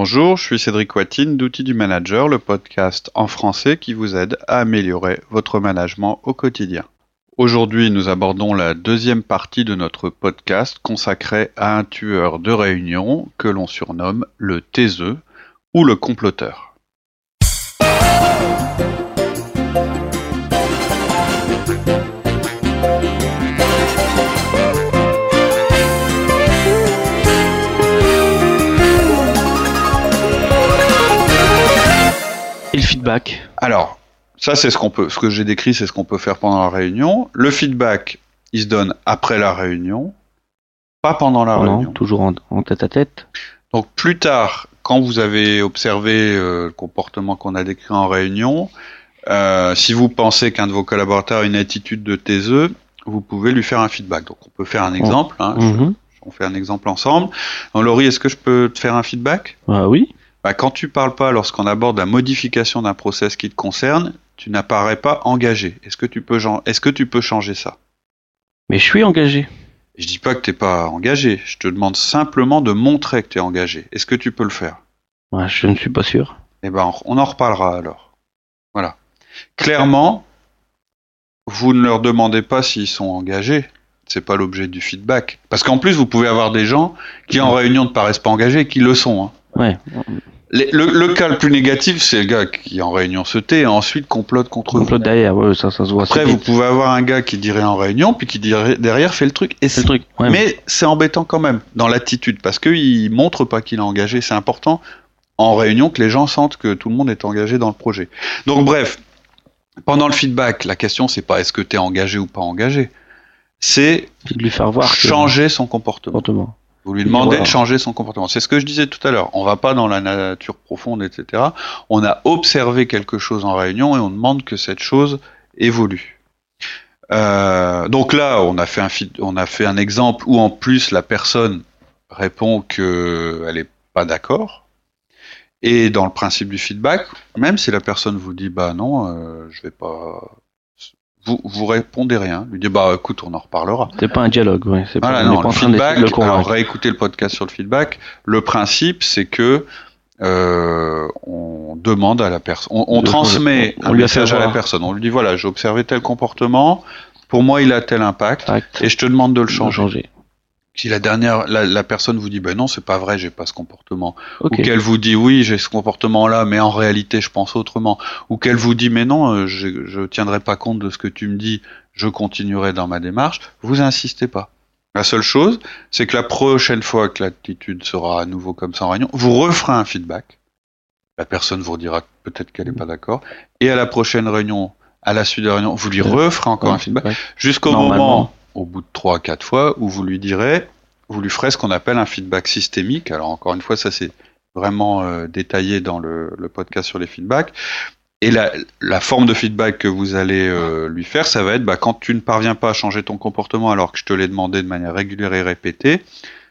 Bonjour, je suis Cédric Watine d'Outils du Manager, le podcast en français qui vous aide à améliorer votre management au quotidien. Aujourd'hui, nous abordons la deuxième partie de notre podcast consacré à un tueur de réunion que l'on surnomme le taiseux ou le comploteur. Feedback Alors, ça c'est ce qu'on peut, ce que j'ai décrit, c'est ce qu'on peut faire pendant la réunion. Le feedback, il se donne après la réunion, pas pendant la Non, réunion. toujours en, en tête à tête. Donc plus tard, quand vous avez observé euh, le comportement qu'on a décrit en réunion, euh, si vous pensez qu'un de vos collaborateurs a une attitude de taiseux, vous pouvez lui faire un feedback. Donc on peut faire un exemple. hein, je- Mhm. on fait un exemple ensemble. Donc, Laurie, est-ce que je peux te faire un feedback? Ah oui. Bah, Quand tu parles pas lorsqu'on aborde la modification d'un process qui te concerne, tu n'apparais pas engagé. Est-ce que tu peux, gen- est-ce que tu peux changer ça? Mais je suis engagé. Je dis pas que t'es pas engagé. Je te demande simplement de montrer que tu es engagé. Est-ce que tu peux le faire? Ouais, je ne suis pas sûr. Eh ben, on en reparlera alors. Voilà. Clairement, vous ne leur demandez pas s'ils sont engagés. C'est pas l'objet du feedback. Parce qu'en plus, vous pouvez avoir des gens qui en réunion ne paraissent pas engagés et qui le sont. hein. Ouais. Les- Le, le cas le plus négatif, c'est le gars qui en réunion se tait et ensuite complote contre vous. Complot derrière, ouais, ça, ça se voit. Après, vous vite. pouvez avoir un gars qui dirait en réunion, puis qui dirait derrière fait le truc. Et le truc. Ouais, mais c'est embêtant quand même dans l'attitude parce qu'il montre pas qu'il est engagé. C'est important en réunion que les gens sentent que tout le monde est engagé dans le projet. Donc bref, pendant le feedback, la question c'est pas est-ce que tu es engagé ou pas engagé. C'est de lui faire voir que- changer son comportement. comportement. Vous lui demandez Voilà. de changer son comportement. C'est ce que je disais tout à l'heure. On va pas dans la nature profonde, etc. On a observé quelque chose en réunion et on demande que cette chose évolue. Euh, donc là, on a fait un on a fait un exemple où en plus la personne répond que elle est pas d'accord. Et dans le principe du feedback, même si la personne vous dit bah non, euh, je vais pas, vous vous répondez rien. Lui dites bah écoute, on en reparlera. C'est pas un dialogue, ouais. C'est pas, Voilà, on non, pas le feedback, le alors réécoutez le podcast sur le feedback. Le principe, c'est que euh, on demande à la personne, on, transmet on un message à la personne. On lui dit voilà, j'ai observé tel comportement. Pour moi, il a tel impact, et je te demande de le changer. changer. Si la dernière, la, la personne vous dit ben non, c'est pas vrai, j'ai pas ce comportement, ou qu'elle vous dit oui, j'ai ce comportement-là, mais en réalité, je pense autrement, ou qu'elle vous dit mais non, euh, je, je tiendrai pas compte de ce que tu me dis, je continuerai dans ma démarche, vous insistez pas. La seule chose, c'est que la prochaine fois que l'attitude sera à nouveau comme ça en réunion, vous referez un feedback. La personne vous dira peut-être qu'elle n'est pas d'accord, et à la prochaine réunion, à la suite de la réunion, vous lui referez encore un feedback. jusqu'au moment, au bout de trois, quatre fois, où vous lui direz, vous lui ferez ce qu'on appelle un feedback systémique. Alors encore une fois, ça c'est vraiment euh, détaillé dans le, podcast sur les feedbacks. Et la, la forme de feedback que vous allez euh, lui faire, ça va être bah, quand tu ne parviens pas à changer ton comportement alors que je te l'ai demandé de manière régulière et répétée,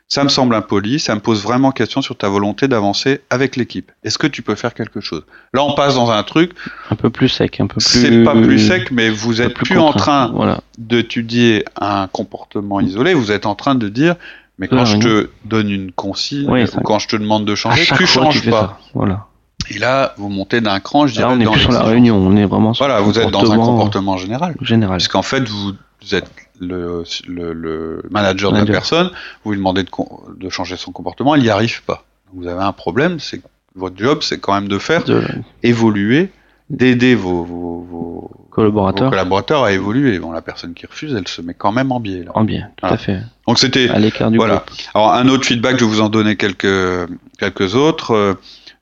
ça me semble impoli, ça me pose vraiment question sur ta volonté d'avancer avec l'équipe. Est-ce que tu peux faire quelque chose? Là, on passe dans un truc, Un peu plus sec, un peu plus. c'est pas plus sec, mais vous êtes plus, en train Voilà. d'étudier un comportement isolé, vous êtes en train de dire, mais quand La je te donne une consigne, Oui, ou quand je te demande de changer, tu changes fais pas. ça. Voilà. Et là, vous montez d'un cran, je Là, dirais, on est dans plus sur la réunion, on est vraiment sur Voilà, vous êtes dans un comportement comportement général. général. Puisqu'en fait, vous, vous êtes le, le, le manager de la personne, vous lui demandez de, changer son comportement, il n'y arrive pas. Donc, vous avez un problème, c'est votre job, c'est quand même de faire De évoluer, d'aider vos, vos, vos, vos collaborateurs à évoluer. Bon, la personne qui refuse, elle se met quand même en biais. Là. en bien, tout Voilà. à fait. Donc c'était À l'écart du voilà. groupe. Alors un autre feedback, je vais vous en donner quelques quelques autres. Euh,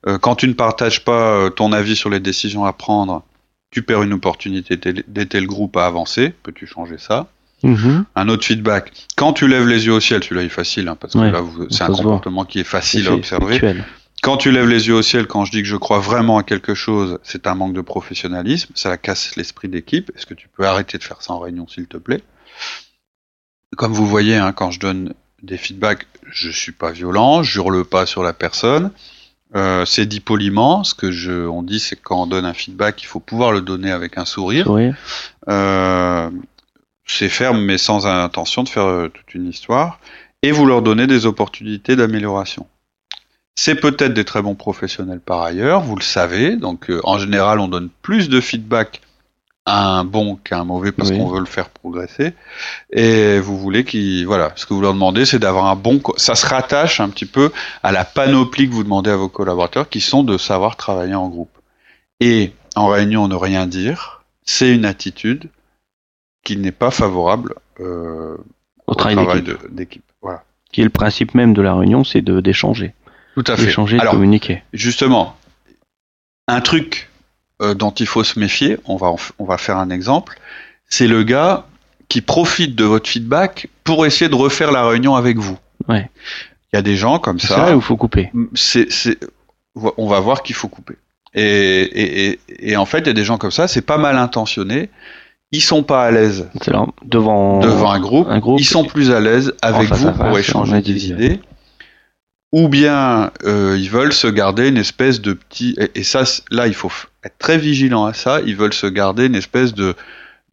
euh, quand tu ne partages pas euh, ton avis sur les décisions à prendre, tu perds une opportunité d'aider le groupe à avancer. Peux-tu changer ça? Mhm. Un autre feedback. Quand tu lèves les yeux au ciel, celui-là est facile hein, parce que Ouais, là c'est un voit. comportement qui est facile à observer. Quand tu lèves les yeux au ciel, quand je dis que je crois vraiment à quelque chose, c'est un manque de professionnalisme, ça casse l'esprit d'équipe. Est-ce que tu peux arrêter de faire ça en réunion, s'il te plaît? Comme vous voyez, hein, quand je donne des feedbacks, je suis pas violent, je hurle pas sur la personne. Euh, c'est dit poliment. Ce que je, on dit, c'est que quand on donne un feedback, il faut pouvoir le donner avec un sourire. Sourire. Euh, c'est ferme, mais sans intention de faire euh, toute une histoire. Et vous leur donnez des opportunités d'amélioration. C'est peut-être des très bons professionnels par ailleurs, vous le savez. Donc euh, en général, on donne plus de feedback à un bon qu'à un mauvais parce Oui. qu'on veut le faire progresser. Et vous voulez qu'il, voilà, ce que vous leur demandez, c'est d'avoir un bon. Ça se rattache un petit peu à la panoplie que vous demandez à vos collaborateurs, qui sont de savoir travailler en groupe. Et en réunion, ne rien dire, c'est une attitude qui n'est pas favorable euh, Au au travail d'équipe. Voilà. Qui est le principe même de la réunion, c'est d'échanger. Tout à fait. D'échanger, de communiquer. justement, un truc euh, dont il faut se méfier, on va, on va faire un exemple, c'est le gars qui profite de votre feedback pour essayer de refaire la réunion avec vous. Ouais. Il y a des gens comme C'est ça, là où il faut couper. c'est, c'est- on va voir qu'il faut couper. Et, et, et, et en fait, il y a des gens comme ça, c'est pas mal intentionné, ils sont pas à l'aise devant, devant un groupe, un groupe. ils sont plus à l'aise avec vous face, pour échanger des idées, ou bien euh, ils veulent se garder une espèce de petit et, et ça là il faut être très vigilant à ça. Ils veulent se garder une espèce de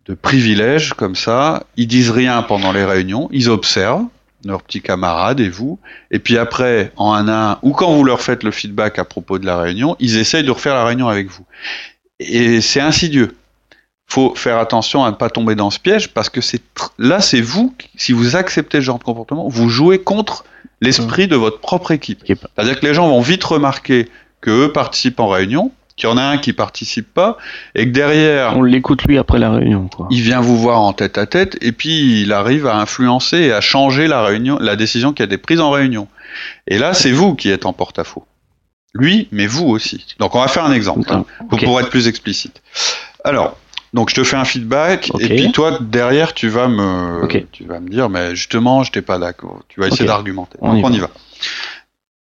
de privilège comme ça. Ils disent rien pendant les réunions, ils observent leurs petits camarades et vous, et puis après en un à un ou quand vous leur faites le feedback à propos de la réunion, ils essayent de refaire la réunion avec vous. Et c'est insidieux faut faire attention à ne pas tomber dans ce piège parce que c'est là c'est vous si vous acceptez ce genre de comportement vous jouez contre l'esprit de votre propre équipe c'est-à-dire que les gens vont vite remarquer que eux participent en réunion qu'il y en a un qui participe pas et que derrière On l'écoute lui après la réunion. Quoi. il vient vous voir en tête à tête et puis il arrive à influencer et à changer la réunion la décision qui a été prise en réunion et là c'est vous qui êtes en porte-à-faux lui mais vous aussi donc on va faire un exemple hein pour être plus explicite. Alors, donc je te fais un feedback et puis toi derrière tu vas me tu vas me dire mais justement je t'ai pas d'accord. Tu vas essayer d'argumenter. On Donc, y on va. y va.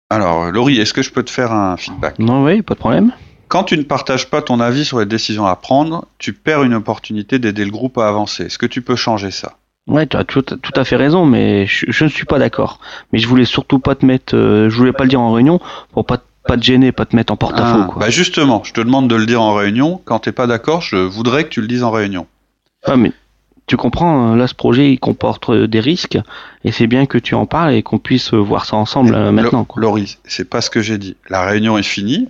Alors Laurie, est-ce que je peux te faire un feedback? Non, oui, pas de problème. Quand tu ne partages pas ton avis sur les décisions à prendre, tu perds une opportunité d'aider le groupe à avancer. Est-ce que tu peux changer ça? Ouais, tu as tout, tout à fait raison, mais je, je ne suis pas d'accord. Mais je voulais surtout pas te mettre, euh, je voulais pas le dire en réunion pour pas, te- pas te gêner, pas te mettre en porte-à-faux. Ah. Bah justement, je te demande de le dire en réunion. Quand t'es pas d'accord, je voudrais que tu le dises en réunion. Ah, mais tu comprends, euh, là, ce projet, il comporte euh, des risques, et c'est bien que tu en parles et qu'on puisse euh, voir ça ensemble euh, maintenant. Lo- Quoi. Laurie, c'est pas ce que j'ai dit. La réunion est finie,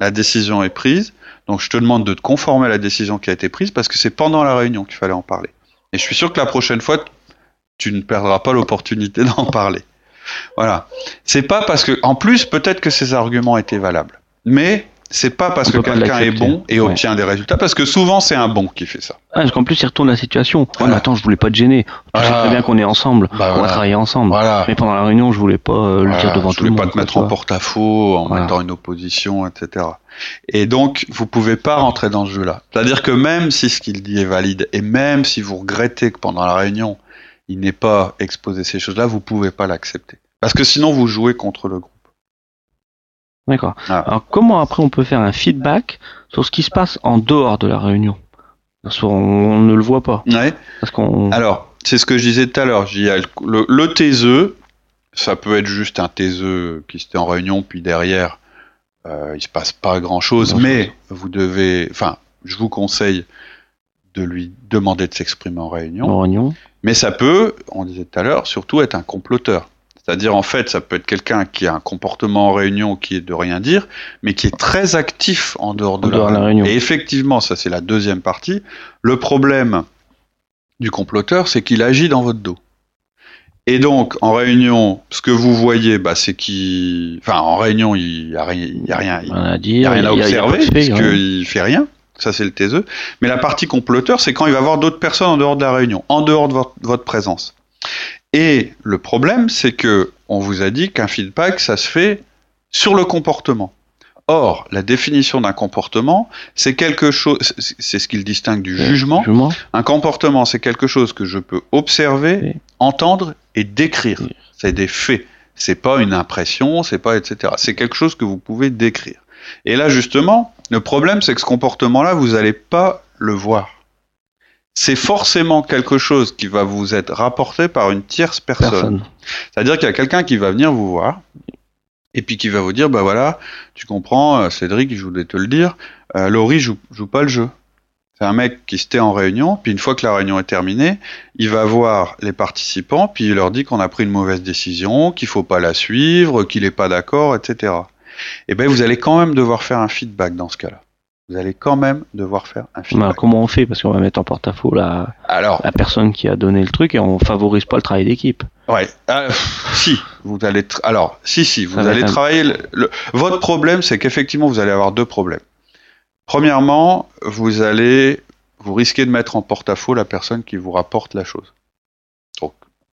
la décision est prise, donc je te demande de te conformer à la décision qui a été prise parce que c'est pendant la réunion qu'il fallait en parler. Et je suis sûr que la prochaine fois, tu ne perdras pas l'opportunité d'en parler. Voilà. C'est pas parce que, en plus, peut-être que ces arguments étaient valables, mais c'est pas parce On que quelqu'un est bon et Ouais. obtient des résultats, parce que souvent c'est un bon qui fait ça. Ah, parce qu'en plus, il retourne la situation. Ouais, Voilà. mais attends, je voulais pas te gêner. Tu sais très bien qu'on est ensemble, Bah, on voilà. va travailler ensemble. Voilà. Mais pendant la réunion, je voulais pas euh, le dire devant je tout le voulais monde. pas te quoi, mettre en porte-à-faux en mettant une opposition, etc. Et donc, vous pouvez pas rentrer dans ce jeu-là. C'est-à-dire que même si ce qu'il dit est valide, et même si vous regrettez que pendant la réunion, il n'ait pas exposé ces choses-là, vous pouvez pas l'accepter. Parce que sinon, vous jouez contre le groupe. D'accord. Ah. Alors, comment après on peut faire un feedback sur ce qui se passe en dehors de la réunion? Parce qu'on on ne le voit pas. Ouais. Parce qu'on. Alors, c'est ce que je disais tout à l'heure. Le, le taiseux, ça peut être juste un taiseux qui se fait en réunion, puis derrière, euh, il se passe pas grand-chose, Grand-chose. mais vous devez, enfin, je vous conseille de lui demander de s'exprimer en réunion. en réunion. Mais ça peut, on disait tout à l'heure, surtout être un comploteur. C'est-à-dire, en fait, ça peut être quelqu'un qui a un comportement en réunion qui est de rien dire, mais qui est très actif en dehors de, En dehors de la réunion. Et effectivement, ça c'est la deuxième partie. Le problème du comploteur, c'est qu'il agit dans votre dos. Et donc, en réunion, ce que vous voyez, bah, c'est qu'il... Enfin, en réunion, il n'y a rien... Il y a rien il Rien à dire. n'y a rien à il y a- a pas observer, de fait, parce ouais. qu'il fait rien. Ça, c'est le taiseux. Mais la partie comploteur, c'est quand il va voir d'autres personnes en dehors de la réunion, en dehors de votre, votre présence. Et le problème, c'est que on vous a dit qu'un feedback, ça se fait sur le comportement. Or, la définition d'un comportement, c'est quelque chose, c'est ce qui le distingue du jugement. Jugement. Un comportement, c'est quelque chose que je peux observer, Oui. entendre et décrire. Oui. C'est des faits. C'est pas une impression, c'est pas etc. C'est quelque chose que vous pouvez décrire. Et là, justement, le problème, c'est que ce comportement-là, vous n'allez pas le voir. C'est forcément quelque chose qui va vous être rapporté par une tierce personne. Personne. C'est-à-dire qu'il y a quelqu'un qui va venir vous voir et puis qui va vous dire bah voilà, tu comprends, euh, Cédric, je voulais te le dire, euh, Laurie joue, joue pas le jeu. C'est un mec qui se tait en réunion, puis une fois que la réunion est terminée, il va voir les participants, puis il leur dit qu'on a pris une mauvaise décision, qu'il faut pas la suivre, qu'il n'est pas d'accord, etc. Et ben vous allez quand même devoir faire un feedback dans ce cas-là. Vous allez quand même devoir faire un Bah, feedback. comment on fait? Parce qu'on va mettre en porte-à-faux la, Alors, la personne qui a donné le truc et on favorise pas le travail d'équipe. ouais, ah, si vous allez, tra- alors si si, vous allez travailler. le- le- Votre problème, c'est qu'effectivement vous allez avoir deux problèmes. Premièrement, vous allez vous risquez de mettre en porte-à-faux la personne qui vous rapporte la chose. Donc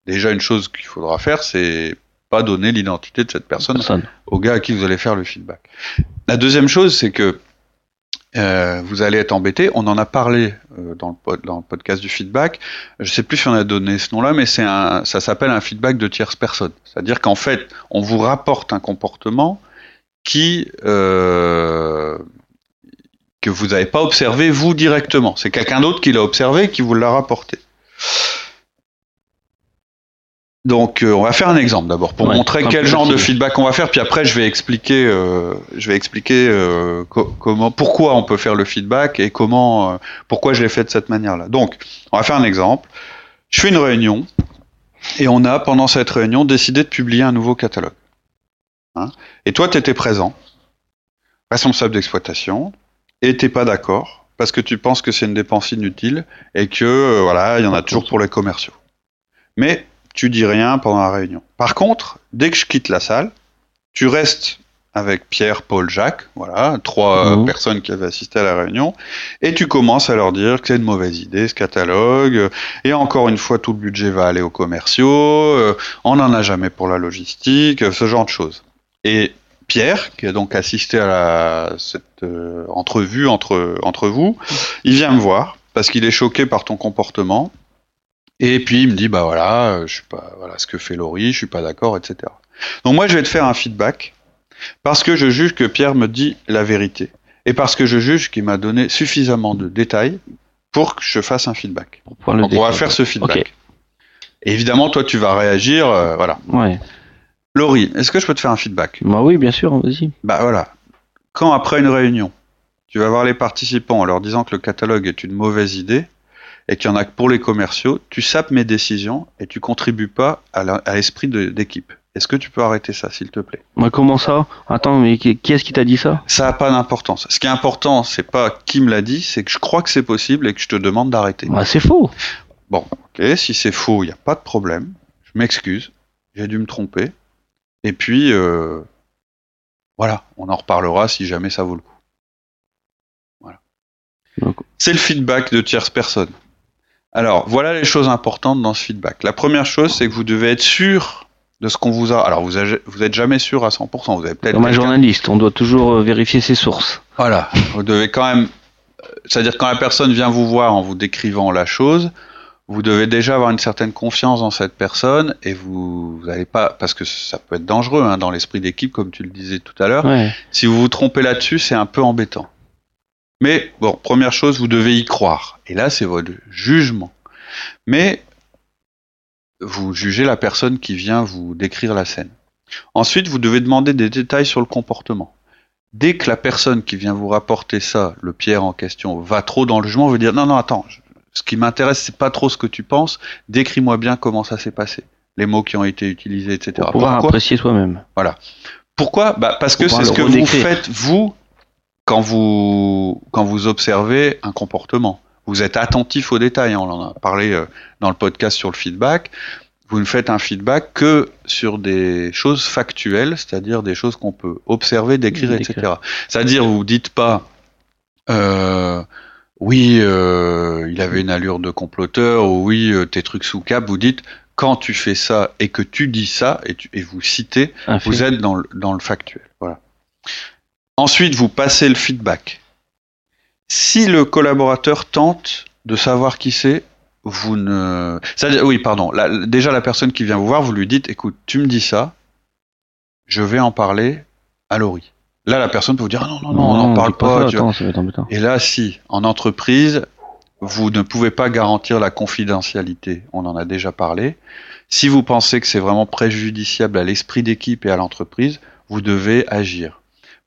déjà une chose qu'il faudra faire, c'est pas donner l'identité de cette personne Personne. au gars à qui vous allez faire le feedback. La deuxième chose, c'est que euh, vous allez être embêté. On en a parlé euh, dans, le podcast du feedback. Je sais plus si on a donné ce nom-là, mais un, ça s'appelle un feedback de tierce personne. C'est-à-dire qu'en fait, on vous rapporte un comportement qui euh, que vous n'avez pas observé vous directement. C'est quelqu'un d'autre qui l'a observé et qui vous l'a rapporté. Donc, euh, on va faire un exemple d'abord pour Ouais, montrer quel genre de feedback on va faire. Puis après, je vais expliquer, euh, je vais expliquer euh, co- comment, pourquoi on peut faire le feedback et comment, euh, pourquoi je l'ai fait de cette manière-là. Donc, on va faire un exemple. Je fais une réunion et on a pendant cette réunion décidé de publier un nouveau catalogue. Hein et toi, tu étais présent, responsable d'exploitation, et t'es pas d'accord parce que tu penses que c'est une dépense inutile et que euh, voilà, il y en a toujours pour les commerciaux. Mais tu dis rien pendant la réunion. Par contre, dès que je quitte la salle, tu restes avec Pierre, Paul, Jacques, voilà, trois euh, Mhm. personnes qui avaient assisté à la réunion, et tu commences à leur dire que c'est une mauvaise idée ce catalogue, euh, et encore une fois tout le budget va aller aux commerciaux, euh, on n'en a jamais pour la logistique, ce genre de choses. Et Pierre, qui a donc assisté à la, cette euh, entrevue entre, entre vous, il vient me voir parce qu'il est choqué par ton comportement. Et puis il me dit bah voilà, euh, je suis pas voilà ce que fait Laurie, je suis pas d'accord, etc. Donc moi je vais te faire un feedback parce que je juge que Pierre me dit la vérité et parce que je juge qu'il m'a donné suffisamment de détails pour que je fasse un feedback. Pour Donc on va faire ce feedback. Et évidemment toi tu vas réagir, euh, voilà. Ouais. Laurie, est-ce que je peux te faire un feedback? Bah oui, bien sûr, vas-y. Bah voilà. Quand après une réunion, tu vas voir les participants en leur disant que le catalogue est une mauvaise idée et qu'il y en a que pour les commerciaux, tu sapes mes décisions et tu contribues pas à l'esprit d'équipe. Est-ce que tu peux arrêter ça, s'il te plaît? Bah comment ça? Attends, mais qui, est-ce qui t'a dit ça? Ça n'a pas d'importance. Ce qui est important, c'est pas qui me l'a dit, c'est que je crois que c'est possible et que je te demande d'arrêter. Bah c'est faux. Bon, ok, si c'est faux, il n'y a pas de problème. Je m'excuse, j'ai dû me tromper. Et puis, euh, voilà, on en reparlera si jamais ça vaut le coup. Voilà. C'est le feedback de tierce personne. Alors, voilà les choses importantes dans ce feedback. La première chose, c'est que vous devez être sûr de ce qu'on vous a. Alors, vous, avez- vous êtes jamais sûr à 100%. Vous avez peut-être Comme un journaliste, on doit toujours euh, vérifier ses sources. voilà, vous devez quand même, c'est-à-dire quand la personne vient vous voir en vous décrivant la chose, vous devez déjà avoir une certaine confiance dans cette personne et vous n'allez pas, parce que ça peut être dangereux hein, dans l'esprit d'équipe, comme tu le disais tout à l'heure. Ouais. Si vous vous trompez là-dessus, c'est un peu embêtant. Mais bon, première chose, vous devez y croire. Et là, c'est votre jugement. Mais vous jugez la personne qui vient vous décrire la scène. Ensuite, vous devez demander des détails sur le comportement. Dès que la personne qui vient vous rapporter ça, le Pierre en question, va trop dans le jugement, vous dire non, non, attends, ce qui m'intéresse, c'est pas trop ce que tu penses, décris-moi bien comment ça s'est passé, les mots qui ont été utilisés, etc. Pour pouvoir Pourquoi apprécier soi-même. pourquoi? Bah Parce que c'est ce que vous faites, vous, quand vous, quand vous observez un comportement. Vous êtes attentif aux détails, on en a parlé euh, dans le podcast sur le feedback. Vous ne faites un feedback que sur des choses factuelles, c'est-à-dire des choses qu'on peut observer, décrire, etc. C'est-à-dire, vous dites pas, euh, oui, euh, il avait une allure de comploteur, ou oui, euh, tes trucs sous cap. Vous dites, quand tu fais ça et que tu dis ça, et, tu- et vous citez vous êtes dans le, dans le factuel. Voilà. Ensuite, vous passez le feedback. Si le collaborateur tente de savoir qui c'est, vous ne. Oui, pardon. La- déjà, la personne qui vient vous voir, vous lui dites écoute, tu me dis ça, je vais en parler à Laurie. Là, la personne peut vous dire ah non, non, non, on n'en parle pas. ça, tu attends, ça. Et là, si, en entreprise, vous ne pouvez pas garantir la confidentialité, on en a déjà parlé. Si vous pensez que c'est vraiment préjudiciable à l'esprit d'équipe et à l'entreprise, vous devez agir.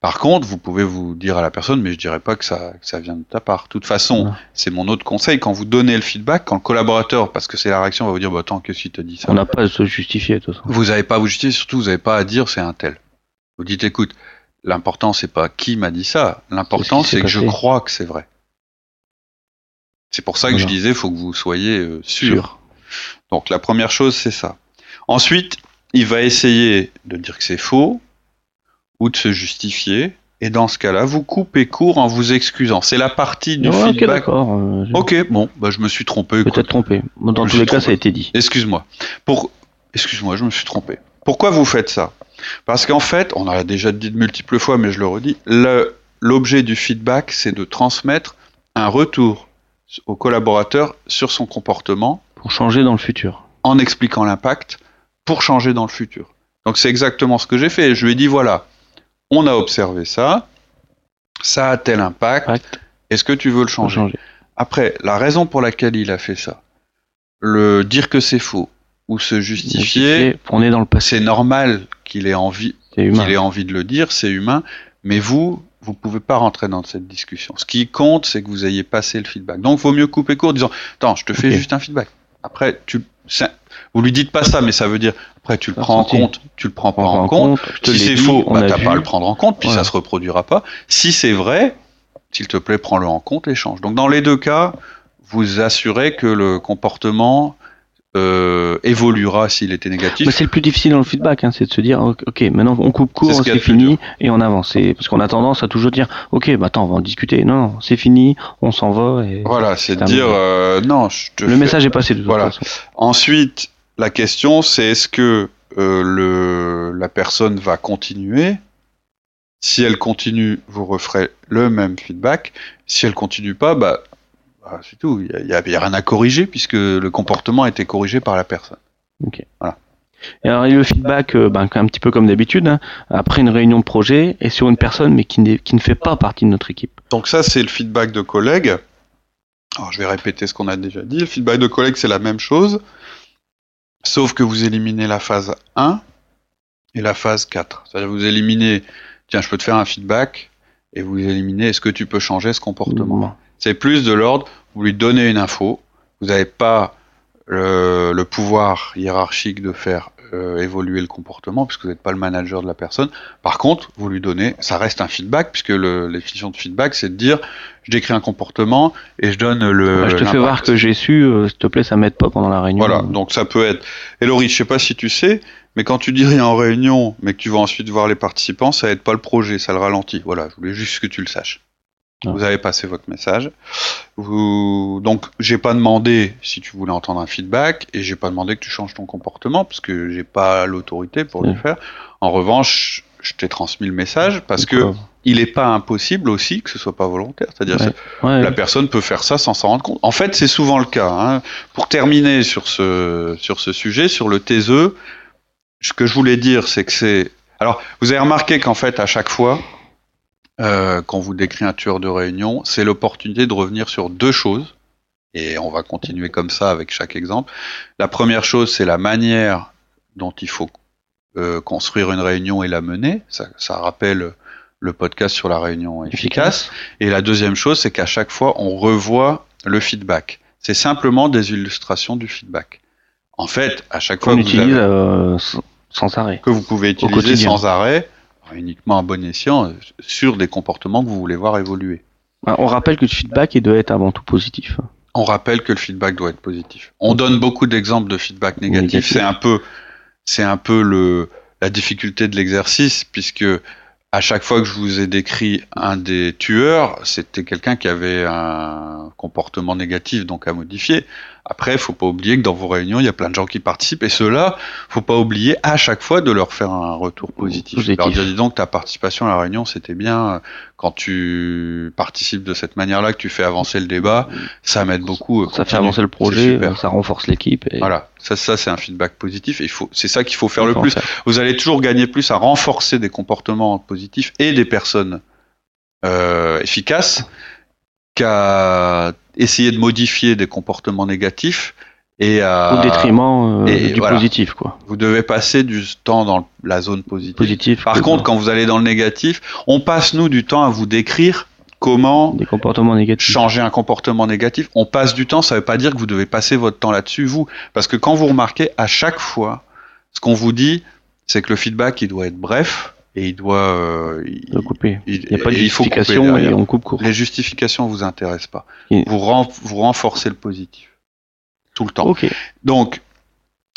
Par contre, vous pouvez vous dire à la personne, mais je dirais pas que ça, que ça vient de ta part. De toute façon, Ouais. c'est mon autre conseil. Quand vous donnez le feedback, quand le collaborateur, parce que c'est la réaction, va vous dire, bah, attends, qu'est-ce qu'il te dit ça On n'a pas à se justifier, de toute façon. Vous n'avez pas à vous justifier, surtout vous n'avez pas à dire c'est un tel. Vous dites, écoute, l'important c'est pas qui m'a dit ça, l'important C'est ce que je crois que c'est vrai. C'est pour ça que je disais, faut que vous soyez euh, sûr. Sûr. Donc la première chose, c'est ça. Ensuite, il va essayer de dire que c'est faux ou de se justifier. Et dans ce cas-là, vous coupez court en vous excusant. C'est la partie du Ouais, feedback. euh, ok, bon, bah, je me suis trompé. Peut-être trompé. Dans Je tous les cas, ça a été dit. Excuse-moi. Pour... Excuse-moi, je me suis trompé. Pourquoi vous faites ça? Parce qu'en fait, on a déjà dit de multiples fois, mais je le redis, le- l'objet du feedback, c'est de transmettre un retour au collaborateur sur son comportement Pour changer dans le futur. en expliquant l'impact pour changer dans le futur. Donc c'est exactement ce que j'ai fait. Je lui ai dit voilà, on a observé ça, ça a tel impact, Impact. est-ce que tu veux le changer changer. Après, la raison pour laquelle il a fait ça, le dire que c'est faux ou se justifier, On est dans le passé. c'est normal qu'il ait envie, qu'il ait envie de le dire, c'est humain, mais vous, vous pouvez pas rentrer dans cette discussion. Ce qui compte, c'est que vous ayez passé le feedback. Donc, vaut mieux couper court, en disant, attends, je te fais juste un feedback. Après, tu, vous lui dites pas ça, mais ça veut dire, après, tu le prends en compte, tu le prends pas en compte. Si c'est faux, bah, t'as pas à le prendre en compte, puis Voilà. ça se reproduira pas. Si c'est vrai, s'il te plaît, prends-le en compte et change. Donc, dans les deux cas, vous assurez que le comportement euh, évoluera s'il était négatif. Mais c'est le plus difficile dans le feedback, hein, c'est de se dire, ok, ok, maintenant on coupe court, c'est fini, et on avance. Et- Parce qu'on a tendance à toujours dire, ok, bah attends, on va en discuter. Non, non, c'est fini, on s'en va. Et Voilà, c'est de dire euh, non, je te Le fais- message est passé de toute Voilà. façon. Ensuite, la question c'est est-ce que euh, le la personne va continuer? Si elle continue, vous referez le même feedback. Si elle continue pas, bah, bah, c'est tout. Il y a, rien à corriger puisque le comportement a été corrigé par la personne. Et alors, et le feedback, euh, ben, un petit peu comme d'habitude, hein, après une réunion de projet, est sur une personne, mais qui ne fait pas partie de notre équipe. Donc ça, c'est le feedback de collègues. Alors, je vais répéter ce qu'on a déjà dit. Le feedback de collègues, c'est la même chose, sauf que vous éliminez la phase 1 et la phase 4. C'est-à-dire vous éliminez, tiens, je peux te faire un feedback, et vous éliminez, est-ce que tu peux changer ce comportement? C'est plus de l'ordre, vous lui donnez une info, vous n'avez pas le, le pouvoir hiérarchique de faire euh, évoluer le comportement, puisque vous n'êtes pas le manager de la personne. Par contre, vous lui donnez, ça reste un feedback, puisque le, la définition de feedback, c'est de dire, je décris un comportement et je donne le. Je te fais voir que j'ai su, euh, s'il te plaît, ça m'aide pas pendant la réunion. Voilà, donc ça peut être. Et Laurie, je sais pas si tu sais, mais quand tu dis rien en réunion, mais que tu vas ensuite voir les participants, ça aide pas le projet, ça le ralentit. Voilà, je voulais juste que tu le saches. Ah. Vous avez passé votre message. Vous... Donc, j'ai pas demandé si tu voulais entendre un feedback, et j'ai pas demandé que tu changes ton comportement, parce que j'ai pas l'autorité pour le Ouais. faire. En revanche, je t'ai transmis le message, parce que il est pas impossible aussi que ce soit pas volontaire. C'est-à-dire, Ouais. Ouais. la personne peut faire ça sans s'en rendre compte. En fait, c'est souvent le cas. hein. Pour terminer sur ce, sur ce sujet, sur le TSE, ce que je voulais dire, c'est que c'est... Alors, vous avez remarqué qu'en fait, à chaque fois, euh, quand vous décrit un tueur de réunion, c'est l'opportunité de revenir sur deux choses. Et on va continuer comme ça avec chaque exemple. La première chose, c'est la manière dont il faut euh, construire une réunion et la mener. Ça, ça rappelle le podcast sur la réunion efficace. Et la deuxième chose, c'est qu'à chaque fois, on revoit le feedback. C'est simplement des illustrations du feedback. En fait, à chaque fois que vous, avez- euh, sans, sans arrêt. que vous pouvez utiliser sans arrêt, uniquement à bon escient, euh, sur des comportements que vous voulez voir évoluer. On rappelle que le feedback, il doit être avant tout positif. On rappelle que le feedback doit être positif. On donne beaucoup d'exemples de feedback négatif. Négatif. C'est un peu, c'est un peu le, la difficulté de l'exercice, puisque à chaque fois que je vous ai décrit un des tueurs, c'était quelqu'un qui avait un comportement négatif, donc à modifier. Après, faut pas oublier que dans vos réunions, il y a plein de gens qui participent, et ceux-là, faut pas oublier à chaque fois de leur faire un retour positif. Positif. Leur dire, dis donc, ta participation à la réunion, c'était bien. Quand tu participes de cette manière-là, que tu fais avancer le débat, ça m'aide beaucoup. Ça fait avancer le projet, euh, ça renforce l'équipe. et- Voilà, ça, ça c'est un feedback positif. Et il faut, c'est ça qu'il faut faire le Faut plus. faire. Vous allez toujours gagner plus à renforcer des comportements positifs et des personnes euh, efficaces qu'à essayer de modifier des comportements négatifs et au détriment euh, du positif quoi. Vous devez passer du temps dans la zone positive. Positif. Par contre, quand vous allez dans le négatif, on passe nous du temps à vous décrire comment des comportements négatifs. changer un comportement négatif. On passe du temps, ça veut pas dire que vous devez passer votre temps là-dessus vous, parce que quand vous remarquez à chaque fois, ce qu'on vous dit, c'est que le feedback il doit être bref et il doit, euh, il, couper. Il n'y a pas de justification et on coupe court. Les justifications vous intéressent pas. Vous, vous renforcez le positif tout le temps. Donc,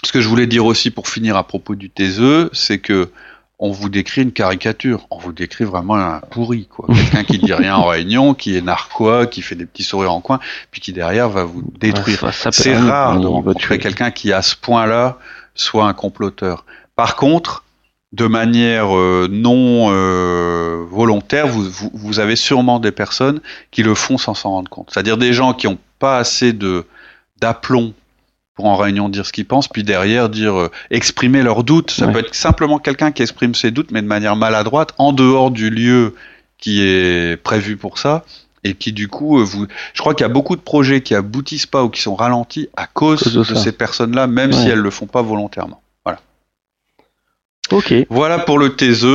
ce que je voulais dire aussi pour finir à propos du TSE, c'est que on vous décrit une caricature, on vous décrit vraiment un pourri, quoi. Quelqu'un qui dit rien en réunion, qui est narquois, qui fait des petits sourires en coin, puis qui derrière va vous détruire. c'est rare de rencontrer quelqu'un qui à ce point-là soit un comploteur. Par contre, de manière euh, non euh, volontaire, vous, vous, vous, avez sûrement des personnes qui le font sans s'en rendre compte. C'est-à-dire des gens qui n'ont pas assez de d'aplomb pour en réunion dire ce qu'ils pensent, puis derrière dire euh, exprimer leurs doutes. Ça peut être simplement quelqu'un qui exprime ses doutes, mais de manière maladroite, en dehors du lieu qui est prévu pour ça, et qui du coup, vous, je crois qu'il y a beaucoup de projets qui aboutissent pas ou qui sont ralentis à cause, de, ces personnes-là, même si elles le font pas volontairement. Voilà. Ok. Voilà pour le TSE.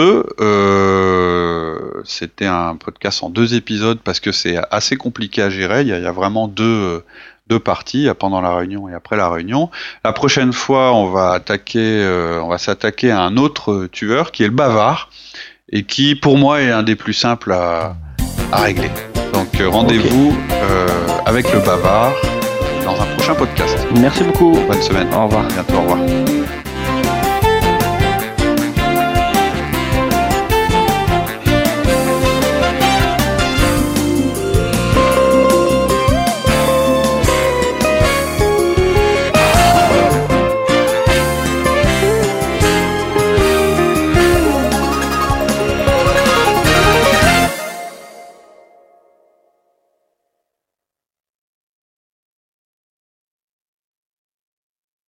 Euh, C'était un podcast en deux épisodes parce que c'est assez compliqué à gérer. Il y a, il y a vraiment deux deux parties pendant la réunion et après la réunion. La prochaine fois, on va attaquer, euh, on va s'attaquer à un autre tueur qui est le bavard et qui, pour moi, est un des plus simples à, à régler. Donc euh, rendez-vous euh, avec le bavard dans un prochain podcast. Merci beaucoup. Bonne semaine. Au revoir. À bientôt. Au revoir.